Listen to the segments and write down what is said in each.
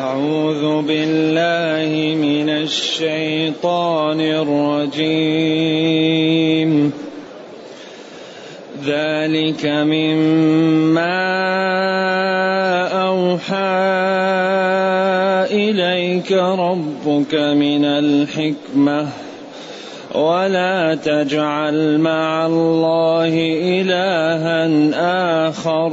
أعوذ بالله من الشيطان الرجيم. ذلك مما أوحى إليك ربك من الحكمة. ولا تجعل مع الله إلها آخر.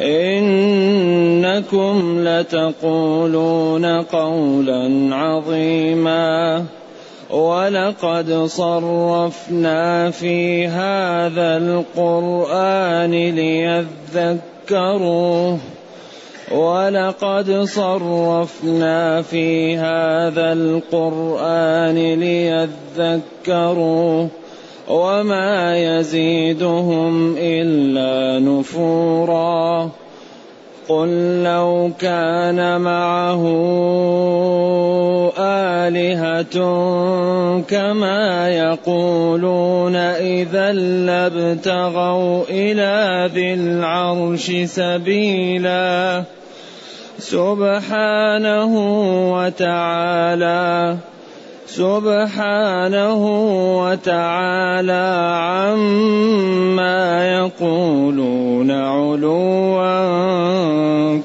إنكم لتقولون قولا عظيما ولقد صرفنا في هذا القرآن ليذكروا ولقد صرفنا في هذا القرآن ليذكروا وما يزيدهم الا نفورا قل لو كان معه الهه كما يقولون اذا لابتغوا إلى ذي العرش سبيلا سبحانه وتعالى سبحانه وتعالى عما يقولون علوا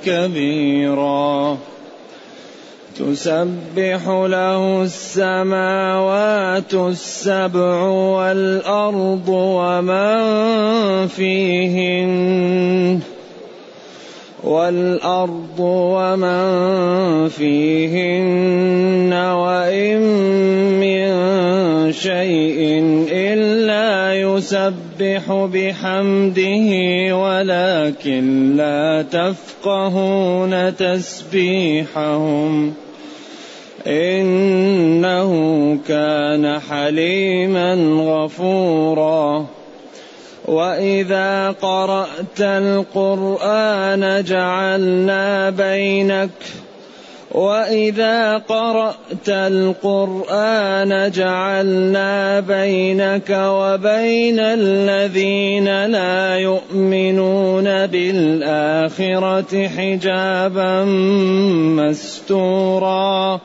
كبيرا. تسبح له السماوات السبع والأرض ومن فيهن والأرض ومن فيهن وإن من شيء إلا يسبح بحمده ولكن لا تفقهون تسبيحهم إنه كان حليما غفورا واذا قرات القران جعلنا بينك واذا قرات القران جعلنا بينك وبين الذين لا يؤمنون بالاخره حجابا مستورا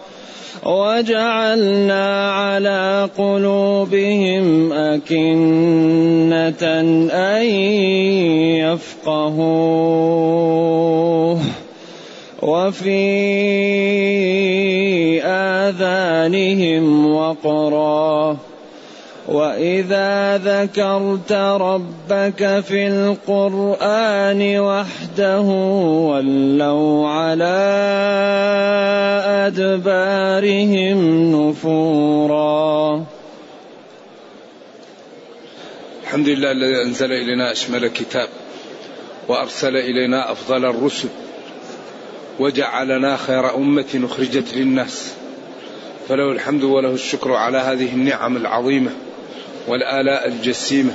وجعلنا على قلوبهم أكنة أن يفقهوه. وفي آذانهم وقرا. واذا ذكرت ربك في القران وحده ولوا على ادبارهم نفورا. الحمد لله الذي أنزل إلينا أشمل كتاب وأرسل إلينا أفضل الرسل وجعلنا خير أمة أخرجت للناس. فله الحمد وله الشكر على هذه النعم العظيمة. والآلاء الجسيمة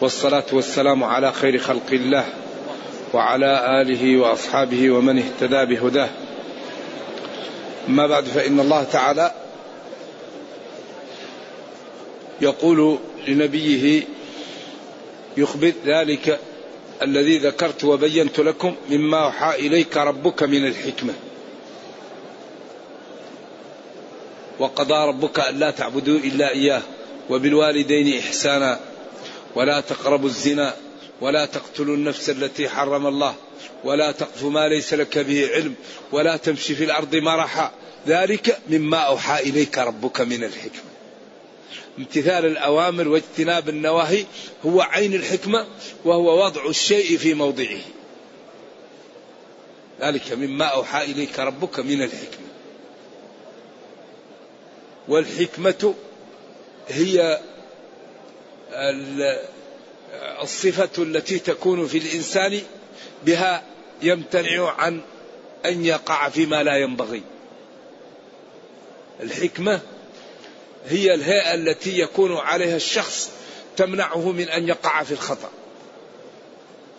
والصلاة والسلام على خير خلق الله وعلى آله وأصحابه ومن اهتدى بهداه. أما بعد فإن الله تعالى يقول لنبيه يخبر ذلك الذي ذكرت وبينت لكم مما أوحى إليك ربك من الحكمة. وقضى ربك ألا تعبدوا إلا إياه. وبالوالدين إحسانا ولا تقربوا الزنا ولا تقتلوا النفس التي حرم الله ولا تقف ما ليس لك به علم ولا تمشي في الأرض مرحا. ذلك مما أوحى إليك ربك من الحكمة. امتثال الأوامر واجتناب النواهي هو عين الحكمة وهو وضع الشيء في موضعه. ذلك مما أوحى إليك ربك من الحكمة. والحكمة هي الصفة التي تكون في الإنسان بها يمتنع عن أن يقع فيما لا ينبغي. الحكمة هي الهيئة التي يكون عليها الشخص تمنعه من أن يقع في الخطأ.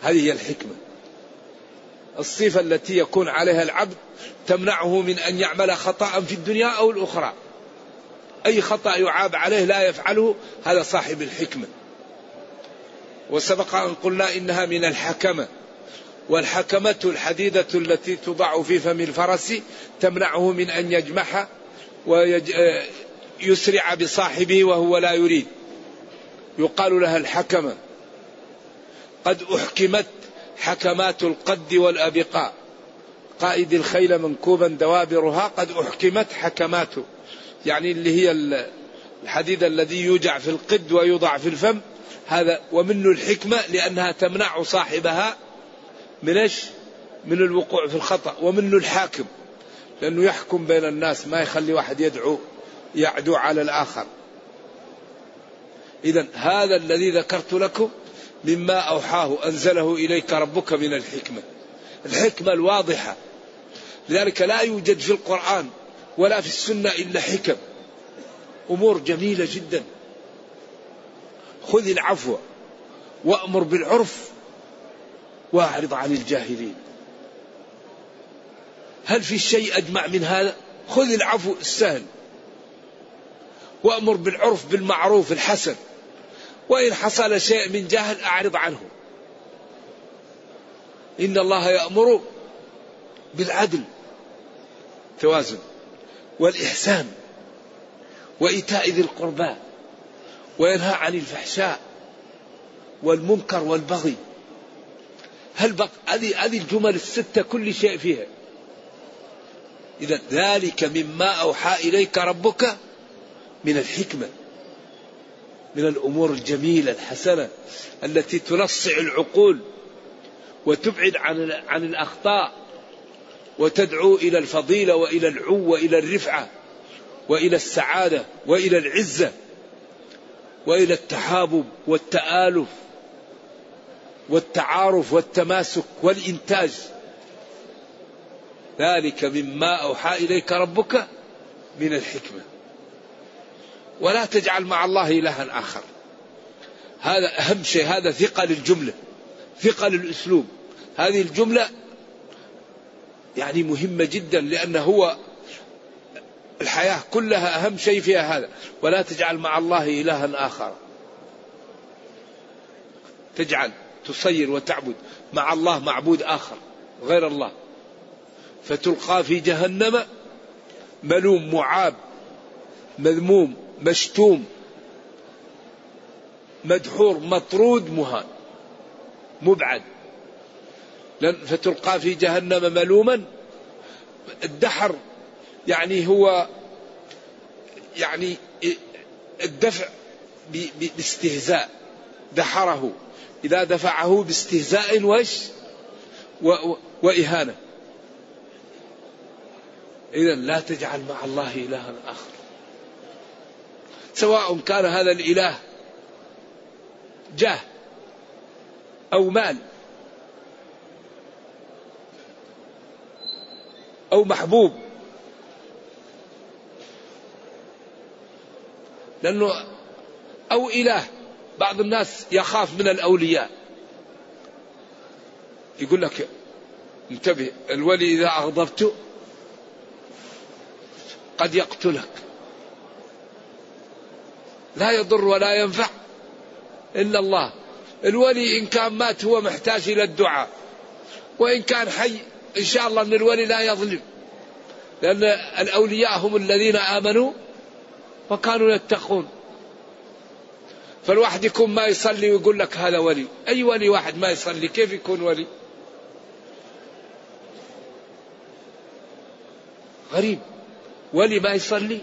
هذه هي الحكمة. الصفة التي يكون عليها العبد تمنعه من أن يعمل خطأ في الدنيا أو الأخرى. أي خطأ يعاب عليه لا يفعله هذا صاحب الحكمة. وسبق أن قلنا إنها من الحكمة. والحكمة الحديدة التي توضع في فم الفرس تمنعه من أن يجمح ويسرع بصاحبه وهو لا يريد. يقال لها الحكمة. قد أحكمت حكمات القد والأبقاء. قائد الخيل منكوبا دوابرها قد أحكمت حكماته. يعني اللي هي الحديد الذي يوجع في القد ويوضع في الفم هذا ومنه الحكمة لأنها تمنع صاحبها من إيش؟ من الوقوع في الخطأ ومنه الحاكم لأنه يحكم بين الناس ما يخلي واحد يدعو يعدو على الآخر. إذا هذا الذي ذكرت لكم مما أوحاه أنزله إليك ربك من الحكمة. الحكمة الواضحة. لذلك لا يوجد في القرآن ولا في السنة إلا حكم. أمور جميلة جدا. خذ العفو وأمر بالعرف وأعرض عن الجاهلين. هل في شيء أجمع من هذا؟ خذ العفو السهل وأمر بالعرف بالمعروف الحسن. وإن حصل شيء من جهل أعرض عنه. إن الله يأمر بالعدل. توازن. والإحسان وإيتاء ذي القربى وينهى عن الفحشاء والمنكر والبغي. هل بق... هذه هذه الجمل الستة كل شيء فيها. إذا ذلك مما أوحى إليك ربك من الحكمة من الأمور الجميلة الحسنة التي تنصع العقول وتبعد عن عن الأخطاء. وتدعو إلى الفضيلة وإلى العو وإلى الرفعة وإلى السعادة وإلى العزة وإلى التحابب والتآلف والتعارف والتماسك والإنتاج. ذلك مما أوحى إليك ربك من الحكمة. ولا تجعل مع الله إلها آخر. هذا أهم شيء هذا ثقة للجملة ثقة للأسلوب. هذه الجملة يعني مهمة جدا لأن هو الحياة كلها أهم شيء فيها هذا. ولا تجعل مع الله إلها آخر. تجعل تصير وتعبد. مع الله معبود آخر غير الله. فتلقى في جهنم ملوم معاب مذموم مشتوم مدحور مطرود مهان مبعد. فتلقى في جهنم ملوما. الدحر يعني هو يعني الدفع باستهزاء. دحره. إذا دفعه باستهزاء وش؟ وإهانة. إذا لا تجعل مع الله إلها آخر. سواء كان هذا الإله جاه أو مال. أو محبوب. لأنه أو إله. بعض الناس يخاف من الأولياء. يقول لك انتبه الولي إذا أغضبته قد يقتلك. لا يضر ولا ينفع إلا الله. الولي إن كان مات هو محتاج إلى الدعاء. وإن كان حي إن شاء الله أن الولي لا يظلم. لأن الأولياء هم الذين آمنوا وكانوا يتقون. فالواحد يكون ما يصلي ويقول لك هذا ولي. أي ولي واحد ما يصلي؟ كيف يكون ولي؟ غريب. ولي ما يصلي.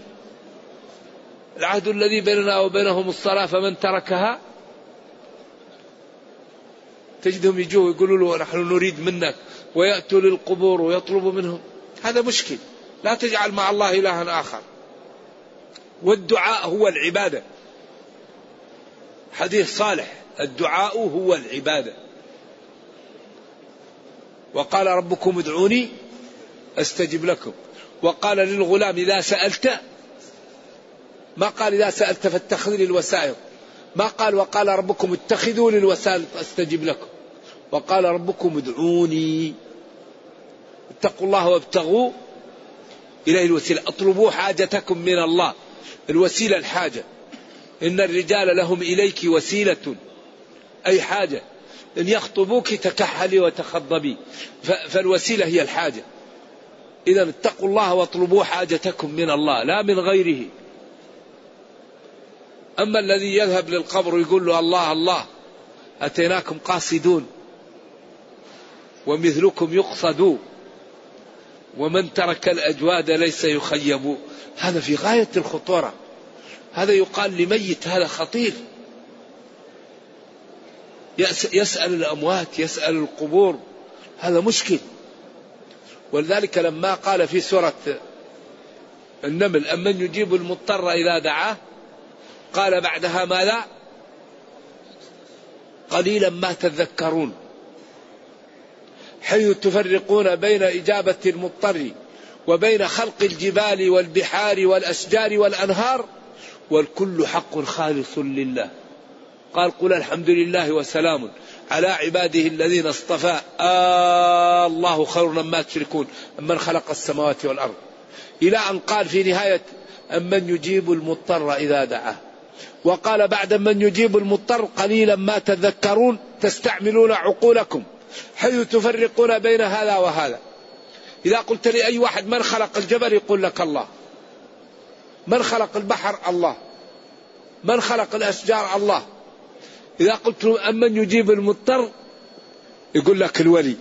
العهد الذي بيننا وبينهم الصلاة فمن تركها تجدهم يجوا يقولوا له نحن نريد منك. ويأتوا للقبور ويطلبوا منهم. هذا مشكل. لا تجعل مع الله إلها آخر. والدعاء هو العبادة. حديث صالح. الدعاء هو العبادة. وقال ربكم ادعوني أستجب لكم. وقال للغلام إذا سألت ما قال إذا سألت فاتخذ لي الوسائل. ما قال وقال ربكم اتخذوا لي فأستجب لكم. وقال ربكم ادعوني اتقوا الله وابتغوا إليه الوسيلة. اطلبوا حاجتكم من الله الوسيلة الحاجة. إن الرجال لهم إليك وسيلة أي حاجة. إن يخطبوك تكحلي وتخضبي. فالوسيلة هي الحاجة. إذا اتقوا الله واطلبوا حاجتكم من الله لا من غيره. أما الذي يذهب للقبر ويقول له الله الله أتيناكم قاصدون. ومثلكم يقصد ومن ترك الأجواد ليس يخيب. هذا في غاية الخطورة. هذا يقال لميت هذا خطير. يسأل الأموات يسأل القبور. هذا مشكل. ولذلك لما قال في سورة النمل أمن يجيب المضطر إذا دعاه؟ قال بعدها ماذا؟ قليلا ما تذكرون. حيث تفرقون بين إجابة المضطر وبين خلق الجبال والبحار والأشجار والأنهار والكل حق خالص لله. قال قل الحمد لله وسلام على عباده الذين اصطفى. آه الله خير مما تشركون من خلق السماوات والأرض. إلى أن قال في نهاية أمن يجيب المضطر إذا دعاه. وقال بعد من يجيب المضطر قليلا ما تذكرون تستعملون عقولكم. حيث تفرقون بين هذا وهذا. إذا قلت لي أي واحد من خلق الجبل يقول لك الله. من خلق البحر الله. من خلق الأشجار الله. إذا قلت له أمن يجيب المضطر يقول لك الولي.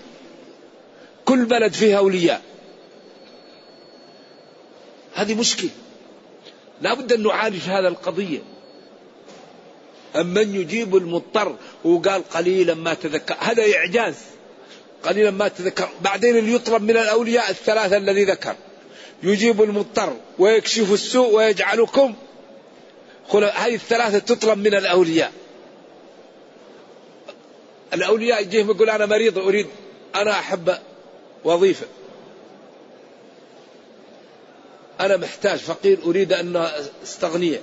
كل بلد فيها أولياء. هذه مشكلة. لا بد أن نعالج هذا القضية. أمن يجيب المضطر. وقال قليلا ما تذكر. هذا إعجاز. قليلا ما تذكر. بعدين اللي يطلب من الأولياء الثلاثة الذي ذكر. يجيب المضطر ويكشف السوء ويجعلكم. هذه الثلاثة تطلب من الأولياء. الأولياء يجيهم يقول أنا مريض أريد أنا أحب وظيفة. أنا محتاج فقير أريد أن أستغني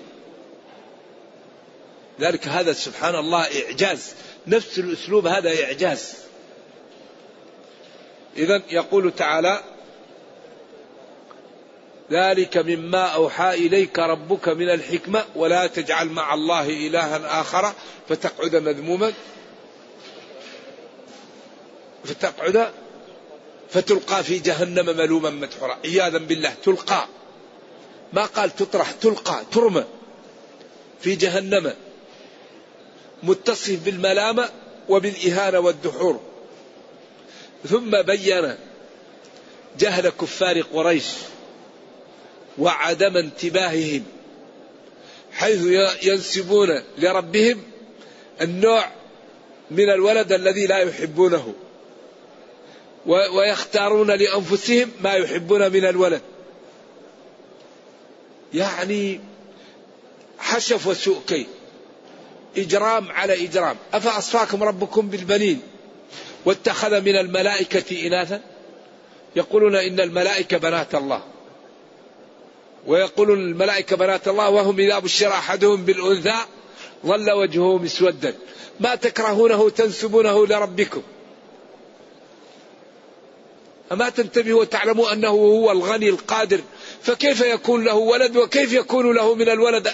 ذلك هذا سبحان الله إعجاز. نفس الأسلوب هذا إعجاز. إذا يقول تعالى ذلك مما أوحى إليك ربك من الحكمة ولا تجعل مع الله إلها آخر فتقعد مذموما. فتقعد فتلقى في جهنم ملوما مدحورا. عياذا بالله تلقى. ما قال تطرح تلقى ترمى في جهنم. متصف بالملامة وبالإهانة والدحور. ثم بين جهل كفار قريش وعدم انتباههم حيث ينسبون لربهم النوع من الولد الذي لا يحبونه ويختارون لأنفسهم ما يحبون من الولد. يعني حشف وسوء كي إجرام على إجرام. أفأصفاكم ربكم بالبنين؟ واتخذ من الملائكة إناثا؟ يقولون إن الملائكة بنات الله. ويقولون الملائكة بنات الله وهم إذا بشر أحدهم بالأنثى ظل وجهه مسودا. ما تكرهونه تنسبونه لربكم أما تنتبهوا وتعلموا أنه هو الغني القادر فكيف يكون له ولد وكيف يكون له من الولد؟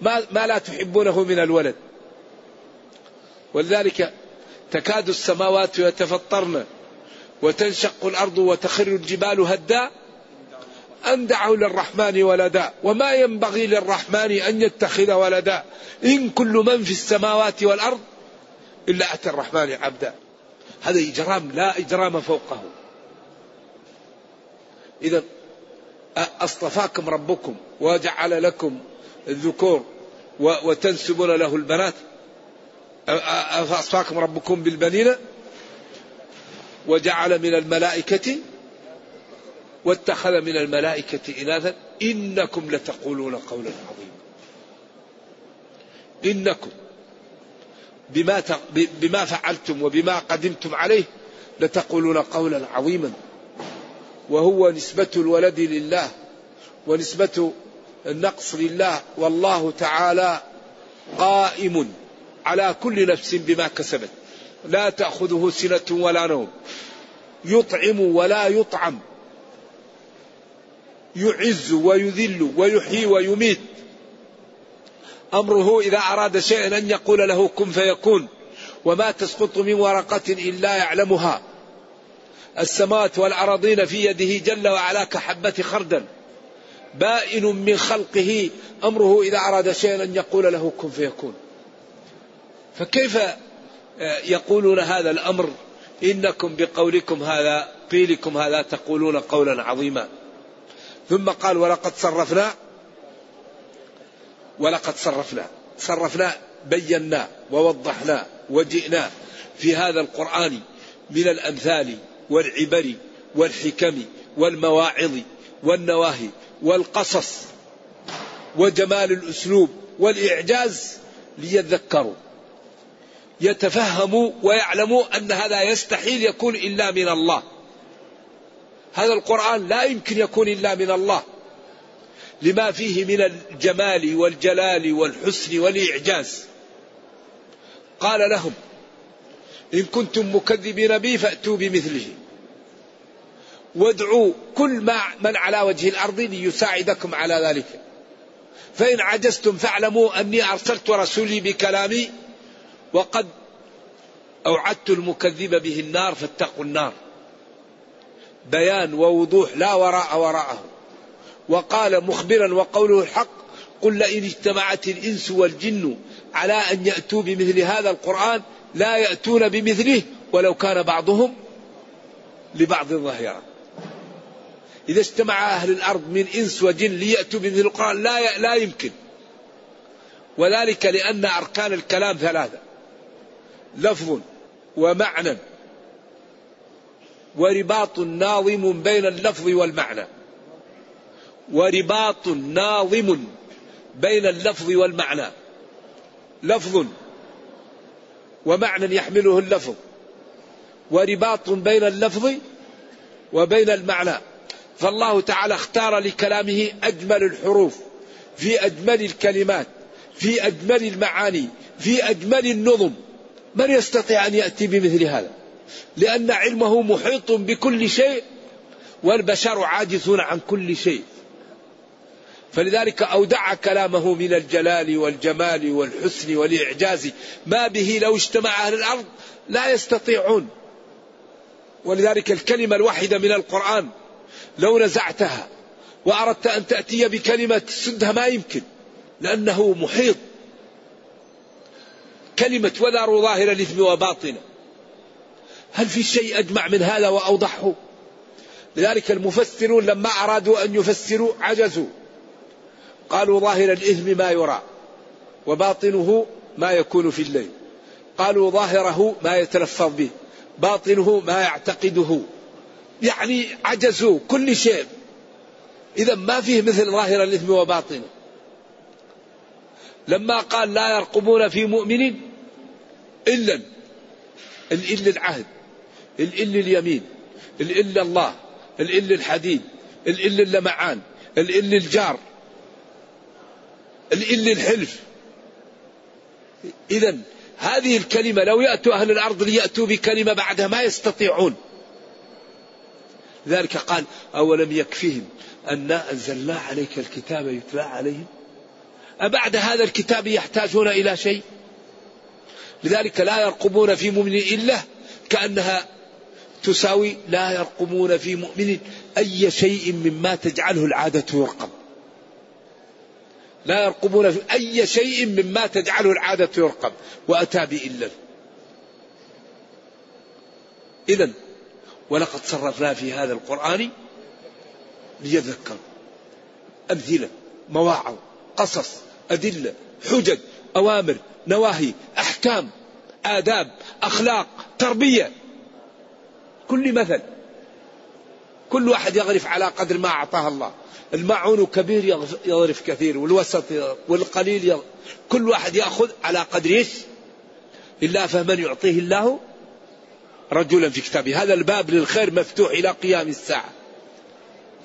ما, ما لا تحبونه من الولد. ولذلك تكاد السماوات يتفطرن وتنشق الأرض وتخر الجبال هدا. أن دعوا للرحمن ولدا؟ وما ينبغي للرحمن أن يتخذ ولدا. إن كل من في السماوات والأرض إلا أتى الرحمن عبدا. هذا إجرام لا إجرام فوقه. إذا أصطفاكم ربكم وجعل لكم الذكور وتنسبون له البنات. أصفاكم ربكم بالبنين وجعل من الملائكة واتخذ من الملائكة إناثا. إنكم لتقولون قولا عظيما. إنكم بما بما فعلتم وبما قدمتم عليه لتقولون قولا عظيما. وهو نسبة الولد لله ونسبة النقص لله. والله تعالى قائم على كل نفس بما كسبت. لا تأخذه سنة ولا نوم. يطعم ولا يطعم. يعز ويذل ويحيي ويميت. أمره إذا أراد شيئا أن يقول له كن فيكون. وما تسقط من ورقة إلا يعلمها. السماوات والارضين في يده جل وعلا كحبة خردل. بائن من خلقه. أمره إذا أراد شيئا أن يقول له كن فيكون. فكيف آه، يقولون هذا الأمر؟ إنكم بقولكم هذا قيلكم هذا تقولون قولا عظيما. ثم قال ولقد صرفنا ولقد صرفنا صرفنا بينا ووضحنا وجئنا في هذا القرآن من الأمثال والعبر والحكم والمواعظ والنواهي والقصص وجمال الأسلوب والإعجاز ليذكروا. يتفهموا ويعلموا أن هذا يستحيل يكون إلا من الله. هذا القرآن لا يمكن يكون إلا من الله. لما فيه من الجمال والجلال والحسن والإعجاز. قال لهم إن كنتم مكذبين بي فأتوا بمثله. وادعوا كل ما من على وجه الأرض ليساعدكم على ذلك. فإن عجزتم فاعلموا أني أرسلت رسولي بكلامي وقد أوعدت المكذب به النار فاتقوا النار. بيان ووضوح لا وراء وراءه. وقال مخبرا وقوله الحق قل لئن اجتمعت الإنس والجن على أن يأتوا بمثل هذا القرآن لا يأتون بمثله ولو كان بعضهم لبعض ظهيرا إذا اجتمع أهل الأرض من إنس وجن ليأتوا بمثل القرآن لا لا يمكن. وذلك لأن أركان الكلام ثلاثة. لفظ ومعنى ورباط ناظم بين اللفظ والمعنى. ورباط ناظم بين اللفظ والمعنى. لفظ ومعنى يحمله اللفظ. ورباط بين اللفظ وبين المعنى. فالله تعالى اختار لكلامه أجمل الحروف في أجمل الكلمات في أجمل المعاني في أجمل النظم. من يستطيع أن يأتي بمثل هذا؟ لأن علمه محيط بكل شيء والبشر عاجزون عن كل شيء. فلذلك أودع كلامه من الجلال والجمال والحسن والإعجاز. ما به لو اجتمع أهل الأرض لا يستطيعون. ولذلك الكلمة الواحدة من القرآن لو نزعتها وأردت أن تأتي بكلمة تسدها ما يمكن لأنه محيط كلمة وذروا ظاهر الإثم وباطنه هل في شيء أجمع من هذا وأوضحه؟ لذلك المفسرون لما أرادوا أن يفسروا عجزوا. قالوا ظاهر الإثم ما يرى وباطنه ما يكون في الليل. قالوا ظاهره ما يتلفظ به باطنه ما يعتقده. يعني عجزوا كل شيء. إذا ما فيه مثل ظاهر الإثم وباطنه. لما قال لا يرقبون في مؤمن إلا الإل العهد الإل اليمين الإل الله الإل الحديد الإل اللمعان الإل الجار الإل الحلف. إذا هذه الكلمة لو يأتوا أهل الأرض ليأتوا بكلمة بعدها ما يستطيعون. لذلك قال أولم يكفهم أنا أنزلنا عليك الكتاب يتلى عليهم؟ أبعد هذا الكتاب يحتاجون إلى شيء؟ لذلك لا يرقبون في مؤمن إلا كأنها تساوي لا يرقبون في مؤمن أي شيء مما تجعله العادة يرقب. لا يرقبون في أي شيء مما تجعله العادة يرقب. وأتى بإلا. إذا ولقد صرفنا في هذا القرآن ليذكر. أمثلة مواعظ قصص أدلة حجج أوامر نواهي أحكام آداب أخلاق تربية. كل مثل. كل واحد يغرف على قدر ما أعطاه الله. المعون كبير يغرف كثير والوسط والقليل يغرف كل واحد يأخذ على قدر إيش؟ إلا فمن يعطيه الله رجلا في كتابه. هذا الباب للخير مفتوح إلى قيام الساعة.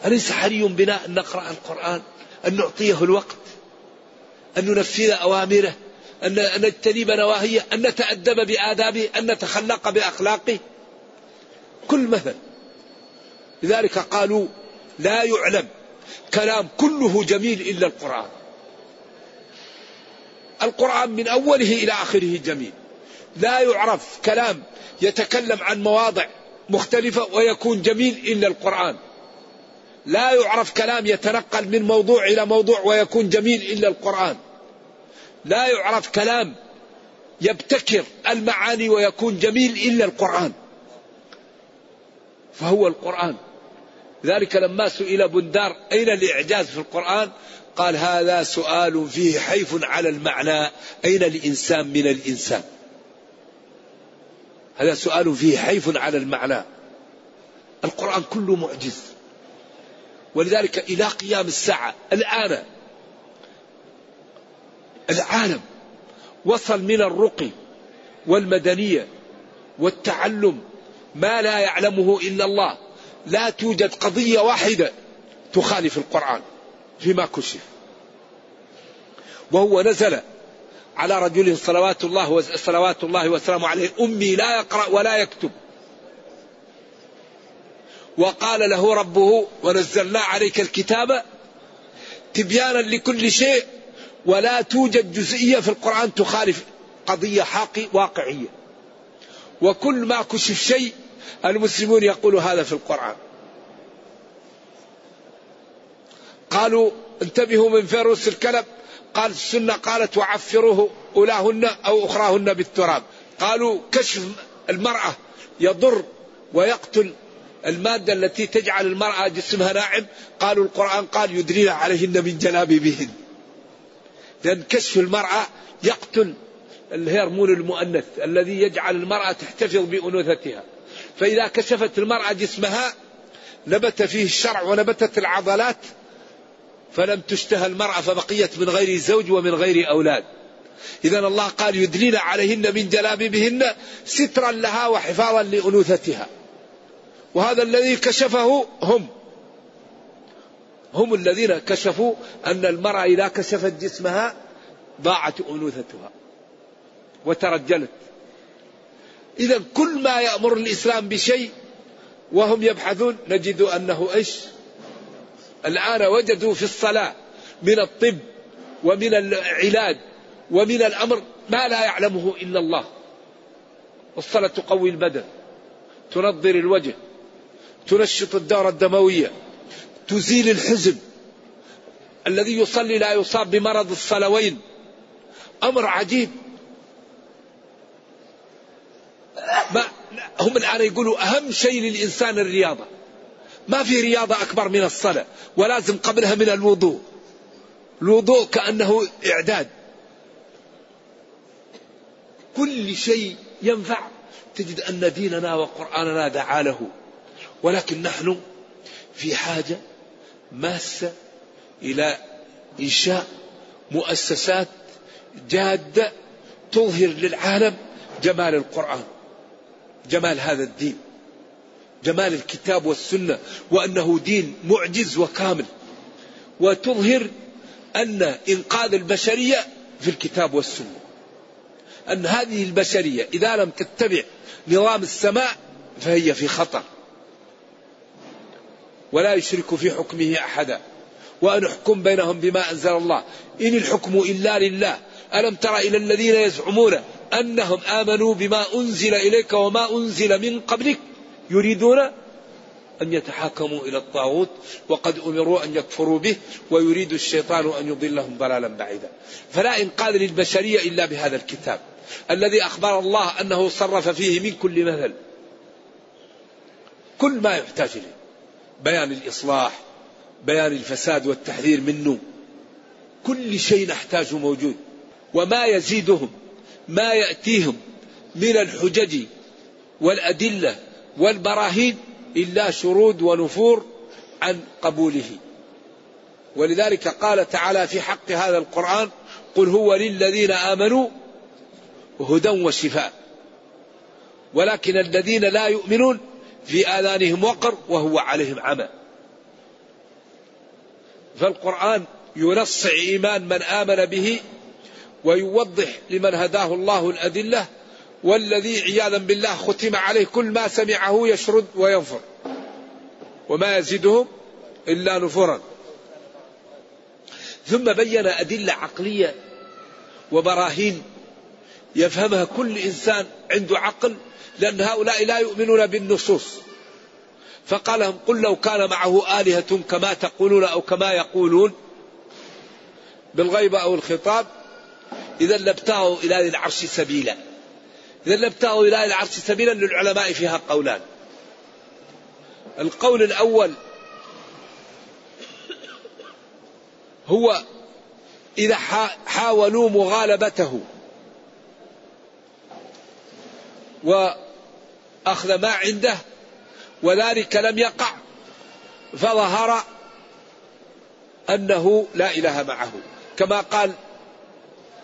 أليس حري بنا أن نقرأ القرآن أن نعطيه الوقت أن ننفذ أوامره؟ أن نجتنب نواهيه أن نتأدب بآدابه أن نتخلق بأخلاقه. كل مثل. لذلك قالوا لا يعلم كلام كله جميل إلا القرآن. القرآن من أوله إلى آخره جميل. لا يعرف كلام يتكلم عن مواضع مختلفة ويكون جميل إلا القرآن. لا يعرف كلام يتنقل من موضوع إلى موضوع ويكون جميل إلا القرآن. لا يعرف كلام يبتكر المعاني ويكون جميل إلا القرآن. فهو القرآن. ذلك لما سئل بندار أين الإعجاز في القرآن؟ قال هذا سؤال فيه حيف على المعنى. أين الإنسان من الإنسان؟ هذا سؤال فيه حيف على المعنى. القرآن كله معجز. ولذلك إلى قيام الساعة الآن العالم وصل من الرقي والمدنية والتعلم ما لا يعلمه إلا الله. لا توجد قضية واحدة تخالف القرآن فيما كشف. وهو نزل على رجل صلوات الله صلوات الله وسلامه عليه أمي لا يقرأ ولا يكتب. وقال له ربه ونزلنا عليك الكتاب تبيانا لكل شيء ولا توجد جزئية في القرآن تخالف قضية حقي واقعية. وكل ما كشف شيء المسلمون يقولوا هذا في القرآن. قالوا انتبهوا من فيروس الكلب. قال السنة قالت وعفروه أولاهن أو أخراهن بالتراب. قالوا كشف المرأة يضر ويقتل المادة التي تجعل المرأة جسمها ناعم. قالوا القرآن قال يدرين عليهن من جلابيبهن. لأن كشف المرأة يقتل الهرمون المؤنث الذي يجعل المرأة تحتفظ بأنوثتها. فإذا كشفت المرأة جسمها نبت فيه الشرع ونبتت العضلات فلم تشتهى المرأة فبقيت من غير زوج ومن غير أولاد. إذا الله قال يدلين عليهن من جلابيبهن سترا لها وحفاظا لأنوثتها. وهذا الذي كشفه هم. هم الذين كشفوا أن المرأة إذا كشفت جسمها ضاعت أنوثتها وترجلت. إذا كل ما يأمر الإسلام بشيء وهم يبحثون نجد أنه إيش؟ الآن وجدوا في الصلاة من الطب ومن العلاج ومن الأمر ما لا يعلمه إلا الله. الصلاة تقوي البدن تنظر الوجه تنشط الدورة الدموية تزيل الحزن. الذي يصلي لا يصاب بمرض الصلوين. أمر عجيب. ما هم الآن يقولوا أهم شيء للإنسان الرياضة. ما في رياضة أكبر من الصلاة ولازم قبلها من الوضوء. الوضوء كأنه إعداد. كل شيء ينفع. تجد أن ديننا وقرآننا دعا له. ولكن نحن في حاجة ماسة إلى إنشاء مؤسسات جادة تظهر للعالم جمال القرآن جمال هذا الدين جمال الكتاب والسنة وأنه دين معجز وكامل وتظهر أن إنقاذ البشرية في الكتاب والسنة أن هذه البشرية إذا لم تتبع نظام السماء فهي في خطر. ولا يشرك في حكمه أحدا. وأن احكم بينهم بما أنزل الله. إن الحكم إلا لله. ألم تر إلى الذين يزعمون أنهم آمنوا بما أنزل إليك وما أنزل من قبلك؟ يريدون أن يتحاكموا إلى الطاغوت وقد أمروا أن يكفروا به ويريد الشيطان أن يضلهم ضلالا بعيدا. فلا إنقاذ للبشرية إلا بهذا الكتاب. الذي أخبر الله أنه صرف فيه من كل مثل. كل ما يحتاج إليه. بيان الإصلاح بيان الفساد والتحذير منه. كل شيء نحتاجه موجود. وما يزيدهم ما يأتيهم من الحجج والأدلة والبراهين إلا شرود ونفور عن قبوله. ولذلك قال تعالى في حق هذا القرآن قل هو للذين آمنوا هدى وشفاء ولكن الذين لا يؤمنون في آذانهم وقر وهو عليهم عمى. فالقرآن ينصع إيمان من آمن به ويوضح لمن هداه الله الأدلة والذي عياذا بالله ختم عليه كل ما سمعه يشرد وينفر وما يزيدهم إلا نفورا. ثم بين أدلة عقلية وبراهين يفهمها كل إنسان عنده عقل لأن هؤلاء لا يؤمنون بالنصوص. فقال لهم قل لو كان معه آلهة كما تقولون أو كما يقولون بالغيبة أو الخطاب إذا لابتغوا إلى ذي العرش سبيلا. إذا لابتغوا إلى ذي العرش سبيلا للعلماء فيها قولان. القول الأول هو إذا حاولوا مغالبته. وأخذ ما عنده وذلك لم يقع فظهر أنه لا إله معه. كما قال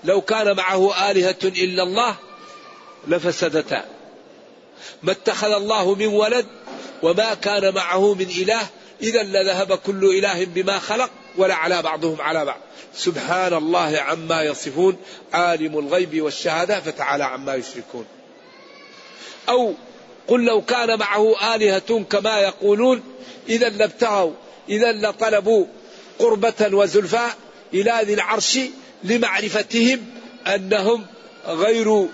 لو كان معه آلهة إلا الله لفسدتا. ما اتخذ الله من ولد وما كان معه من إله إذا لذهب كل إله بما خلق ولا على بعضهم على بعض. سبحان الله عما يصفون عالم الغيب والشهادة فتعالى عما يشركون. أو قل لو كان معه آلهة كما يقولون إذا لابتغوا إذا لطلبوا قربة وزلفاء إلى ذي العرش لمعرفتهم أنهم غير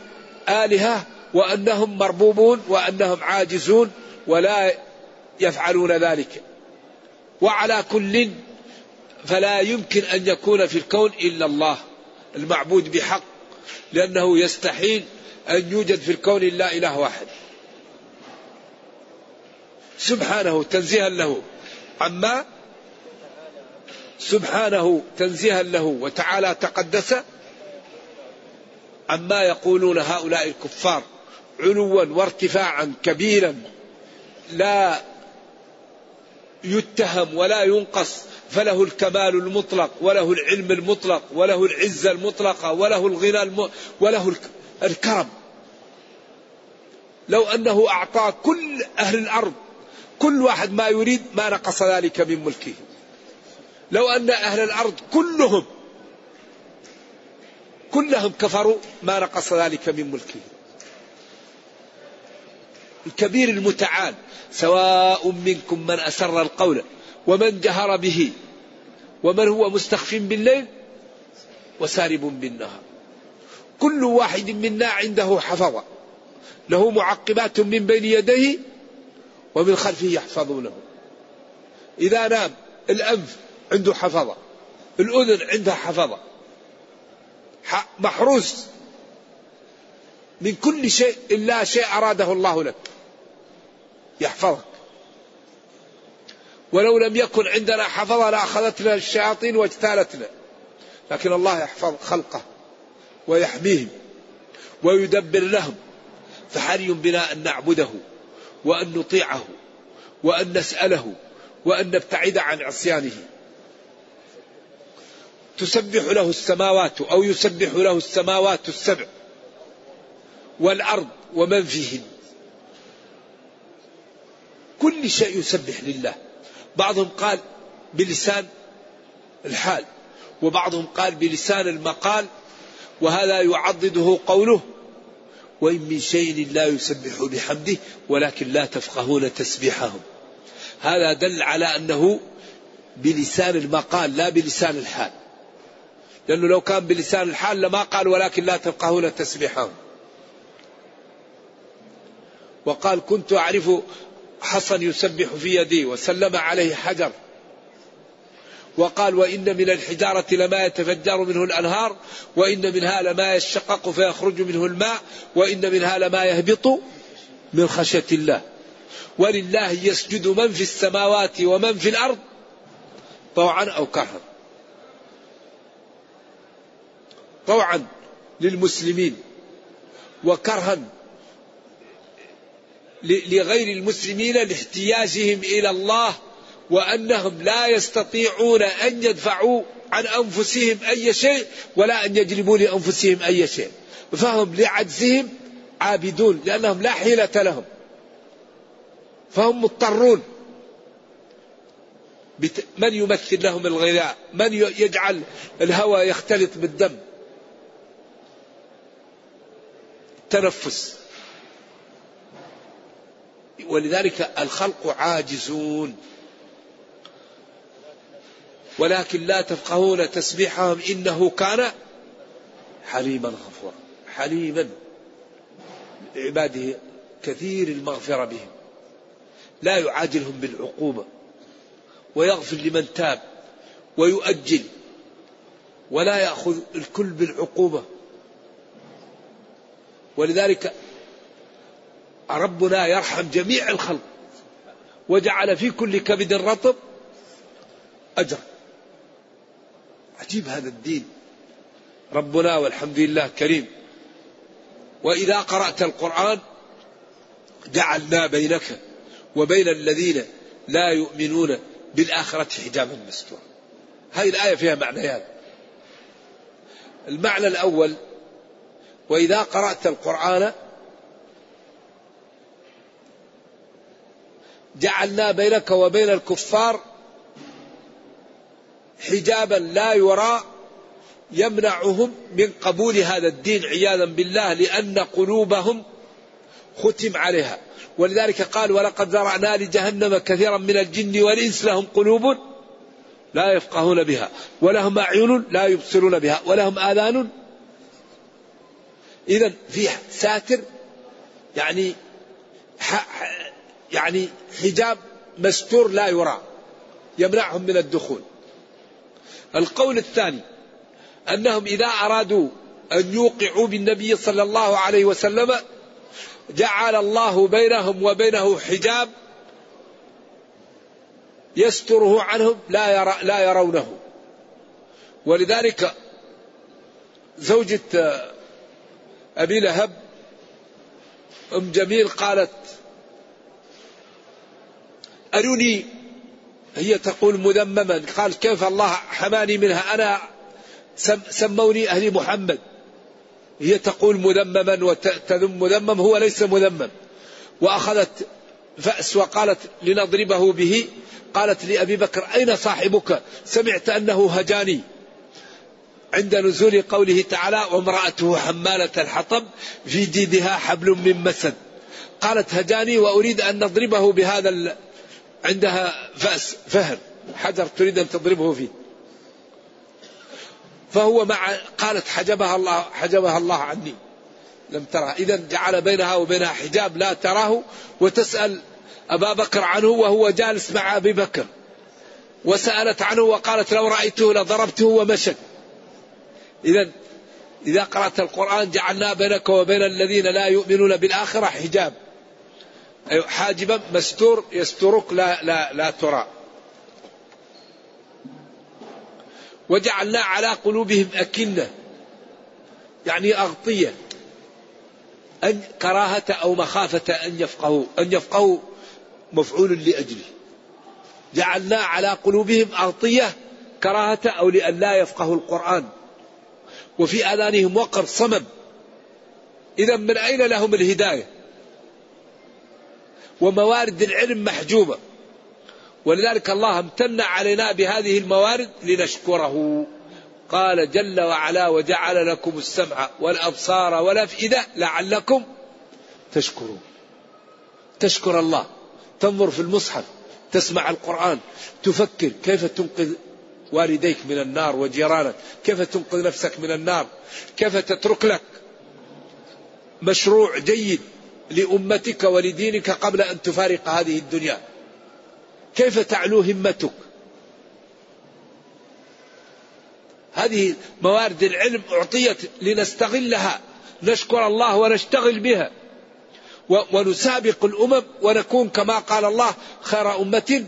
آلهة وأنهم مربوبون وأنهم عاجزون ولا يفعلون ذلك. وعلى كل فلا يمكن أن يكون في الكون إلا الله المعبود بحق لأنه يستحيل أن يوجد في الكون إلا إله واحد. سبحانه تنزيها له. عما سبحانه تنزيها له وتعالى تقدس عما يقولون هؤلاء الكفار علوا وارتفاعا كبيرا لا يتهم ولا ينقص فله الكمال المطلق وله العلم المطلق وله العزة المطلقة وله الغنى الم... وله الكرم. لو أنه أعطى كل أهل الأرض كل واحد ما يريد ما نقص ذلك من ملكه. لو أن أهل الأرض كلهم كلهم كفروا ما نقص ذلك من ملكه. الكبير المتعال سواء منكم من أسر القول ومن جهر به ومن هو مستخف بالليل وسارب بالنهار. كل واحد منا عنده حفظة. له معقبات من بين يديه ومن خلفه يحفظونه. إذا نام الأنف عنده حفظة الأذن عندها حفظة. محروس. من كل شيء إلا شيء أراده الله لك. يحفظك. ولو لم يكن عندنا حفظة لأخذتنا الشياطين واجتالتنا. لكن الله يحفظ خلقه ويحميهم ويدبر لهم. فحري بنا أن نعبده. وأن نطيعه وأن نسأله وأن نبتعد عن عصيانه. تسبح له السماوات أو يسبح له السماوات السبع والأرض ومن فيهن. كل شيء يسبح لله. بعضهم قال بلسان الحال وبعضهم قال بلسان المقال وهذا يعضده قوله وإن من شيء لا يسبح بحمده ولكن لا تفقهون تسبيحهم. هذا دل على أنه بلسان المقال لا بلسان الحال. لأنه لو كان بلسان الحال لما قال ولكن لا تفقهون تسبيحهم. وقال كنت أعرف حصن يسبح في يدي وسلم عليه حجر. وقال وإن من الحجارة لما يتفجر منه الأنهار وإن منها لما يشقق فيخرج منه الماء وإن منها لما يهبط من خشية الله. ولله يسجد من في السماوات ومن في الأرض طوعا أو كرها طوعا للمسلمين وكرها لغير المسلمين لاحتياجهم إلى الله وأنهم لا يستطيعون أن يدفعوا عن أنفسهم أي شيء ولا أن يجلبوا لأنفسهم أي شيء. فهم لعجزهم عابدون لأنهم لا حيلة لهم. فهم مضطرون. من يمثل لهم الغذاء؟ من يجعل الهواء يختلط بالدم؟ تنفس. ولذلك الخلق عاجزون. ولكن لا تفقهون تسبيحهم إنه كان حليما غفورا. حليما. عباده كثير المغفرة بهم. لا يعاجلهم بالعقوبة. ويغفر لمن تاب. ويؤجل. ولا يأخذ الكل بالعقوبة. ولذلك ربنا يرحم جميع الخلق. وجعل في كل كبد رطب أجر. عجيب هذا الدين. ربنا والحمد لله كريم. وإذا قرأت القرآن جعلنا بينك وبين الذين لا يؤمنون بالآخرة حجابا مستورا. هذه الآية فيها معنيان المعنى الأول وإذا قرأت القرآن جعلنا بينك وبين الكفار حجابا لا يرى يمنعهم من قبول هذا الدين عياذا بالله لأن قلوبهم ختم عليها. ولذلك قال ولقد ذرأنا لجهنم كثيرا من الجن والإنس لهم قلوب لا يفقهون بها ولهم أعين لا يبصرون بها ولهم آذان. إذا في ساتر يعني يعني حجاب مستور لا يرى يمنعهم من الدخول. القول الثاني أنهم إذا أرادوا أن يوقعوا بالنبي صلى الله عليه وسلم جعل الله بينهم وبينه حجاب يستره عنهم لا يرى لا يرونه. ولذلك زوجة أبي لهب أم جميل قالت أروني هي تقول مذمما قال كيف الله حماني منها؟ أنا سموني أهل محمد. هي تقول مذمما وتذم مذمم هو ليس مذمم. وأخذت فأس وقالت لنضربه به قالت لأبي بكر أين صاحبك؟ سمعت أنه هجاني. عند نزول قوله تعالى وامرأته حمالة الحطب في جيدها حبل من مسد قالت هجاني وأريد أن نضربه بهذا عندها فأس فهر حجر تريد أن تضربه فيه. فهو مع قالت حجبها الله حجبها الله عني. لم ترى إذا جعل بينها وبينها حجاب لا تراه وتسأل أبا بكر عنه وهو جالس مع أبي بكر. وسألت عنه وقالت لو رأيته لضربته ومشت. إذا إذا قرأت القرآن جعلنا بينك وبين الذين لا يؤمنون بالآخرة حجاب. حاجبا مستور يسترك لا لا لا ترى. وجعلنا على قلوبهم أكنة. يعني أغطية. أن كراهة أو مخافة أن يفقهوا. أن يفقهوا مفعول لأجله. جعلنا على قلوبهم أغطية كراهة أو لأن لا يفقهوا القرآن. وفي آذانهم وقر صمم. إذا من أين لهم الهداية؟ وموارد العلم محجوبة. ولذلك الله امتن علينا بهذه الموارد لنشكره. قال جل وعلا وجعل لكم السمع والأبصار والأفئدة لعلكم تشكرون. تشكر الله. تنظر في المصحف تسمع القرآن تفكر كيف تنقذ والديك من النار وجيرانك كيف تنقذ نفسك من النار كيف تترك لك مشروع جيد. لأمتك ولدينك قبل أن تفارق هذه الدنيا. كيف تعلو همتك؟ هذه موارد العلم أعطيت لنستغلها. نشكر الله ونشتغل بها. ونسابق الأمم ونكون كما قال الله خير أمة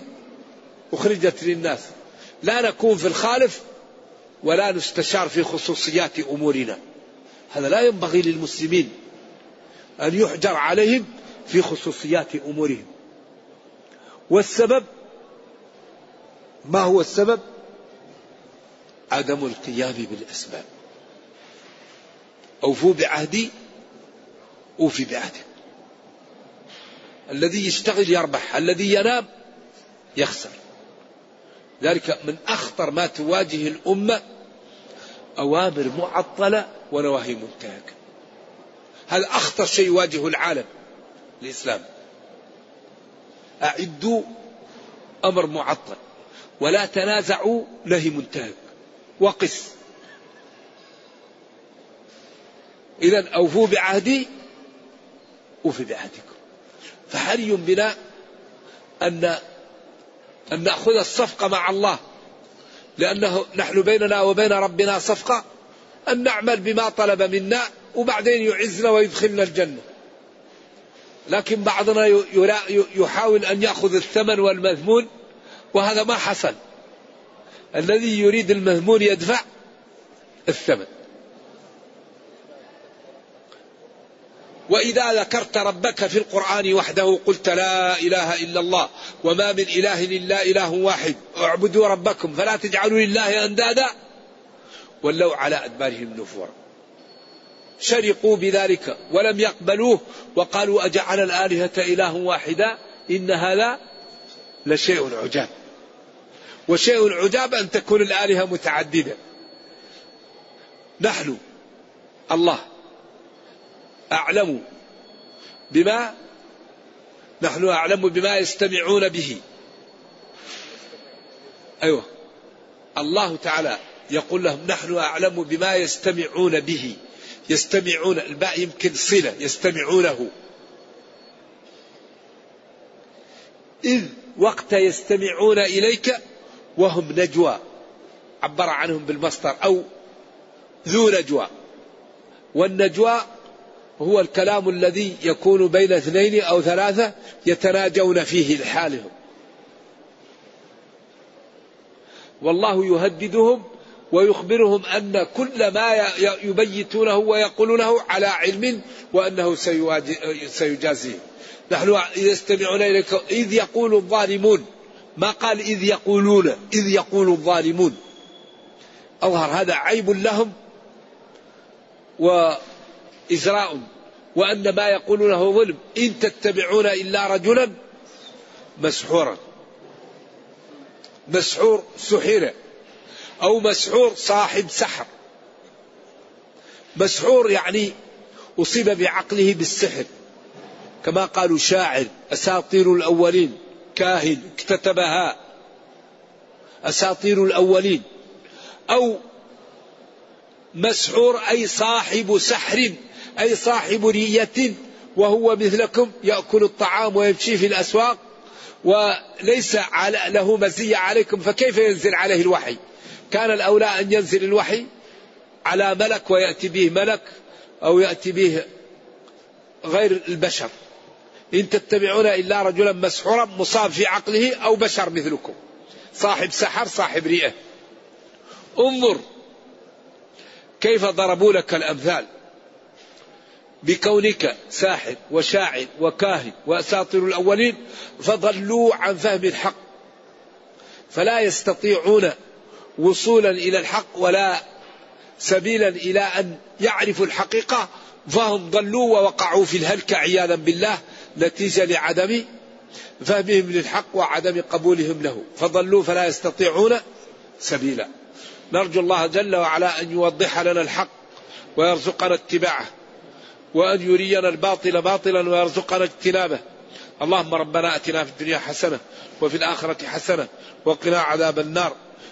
أخرجت للناس. لا نكون في الخالف ولا نستشار في خصوصيات أمورنا. هذا لا ينبغي للمسلمين. أن يحجر عليهم في خصوصيات أمورهم. والسبب ما هو السبب؟ عدم القيام بالأسباب. أوفوا بعهدي أوفي بعهدك الذي يشتغل يربح الذي ينام يخسر. ذلك من أخطر ما تواجه الأمة أوامر معطلة ونواهي منتهكة. هذا أخطر شيء يواجه العالم؟ الإسلام. أعدوا أمر معطل. ولا تنازعوا نهي منتهك. وقس. إذا أوفوا بعهدي أوفي بعهدكم. فحري بنا أن أن نأخذ الصفقة مع الله. لأنه نحن بيننا وبين ربنا صفقة. أن نعمل بما طلب منا. وبعدين يعزنا ويدخلنا الجنة. لكن بعضنا يحاول أن يأخذ الثمن والمذمون وهذا ما حصل. الذي يريد المذمون يدفع الثمن. وإذا ذكرت ربك في القرآن وحده قلت لا إله إلا الله وما من إله إلا إله واحد اعبدوا ربكم فلا تجعلوا لله أندادا ولوا على أدبارهم نفورا. شرقوا بذلك ولم يقبلوه وقالوا أجعل الآلهة إله واحدا إن هذا لشيء عجاب. وشيء عجاب أن تكون الآلهة متعددة. نحن الله أعلم بما نحن أعلم بما يستمعون به. أيوة. الله تعالى يقول لهم نحن أعلم بما يستمعون به. يستمعون الباء يمكن صلة يستمعونه. إذ وقت يستمعون إليك وهم نجوى. عبر عنهم بالمصدر أو ذو نجوى. والنجوى هو الكلام الذي يكون بين اثنين أو ثلاثة يتناجون فيه لحالهم. والله يهددهم ويخبرهم أن كل ما يبيتونه ويقولونه على علم وأنه سيجازيهم نحن يستمعون إليك. إذ يقول الظالمون. ما قال إذ يقولون؟ إذ يقول الظالمون. أظهر هذا عيب لهم وإزراء وأن ما يقولونه ظلم. إن تتبعون إلا رجلا مسحورا. مسحور سحر أو مسحور صاحب سحر. مسحور يعني أصيب بعقله بالسحر. كما قالوا شاعر أساطير الأولين كاهن اكتتبها. أساطير الأولين. أو مسحور أي صاحب سحر أي صاحب رية وهو مثلكم يأكل الطعام ويمشي في الأسواق وليس له مزية عليكم فكيف ينزل عليه الوحي؟ كان الأولى أن ينزل الوحي على ملك ويأتي به ملك أو يأتي به غير البشر. إن تتبعون إلا رجلا مسحورا مصاب في عقله أو بشر مثلكم. صاحب سحر صاحب رئة انظر كيف ضربوا لك الأمثال. بكونك ساحر وشاعر وكاهن وأساطير الأولين فضلوا عن فهم الحق. فلا يستطيعون وصولا إلى الحق ولا سبيلا إلى أن يعرفوا الحقيقة فهم ضلوا ووقعوا في الهلكة عياذا بالله نتيجة لعدم فهمهم للحق وعدم قبولهم له. فضلوا فلا يستطيعون سبيلا. نرجو الله جل وعلا أن يوضح لنا الحق ويرزقنا اتباعه وأن يرينا الباطل باطلا ويرزقنا اجتنابه. اللهم ربنا أتنا في الدنيا حسنة وفي الآخرة حسنة وقنا عذاب النار.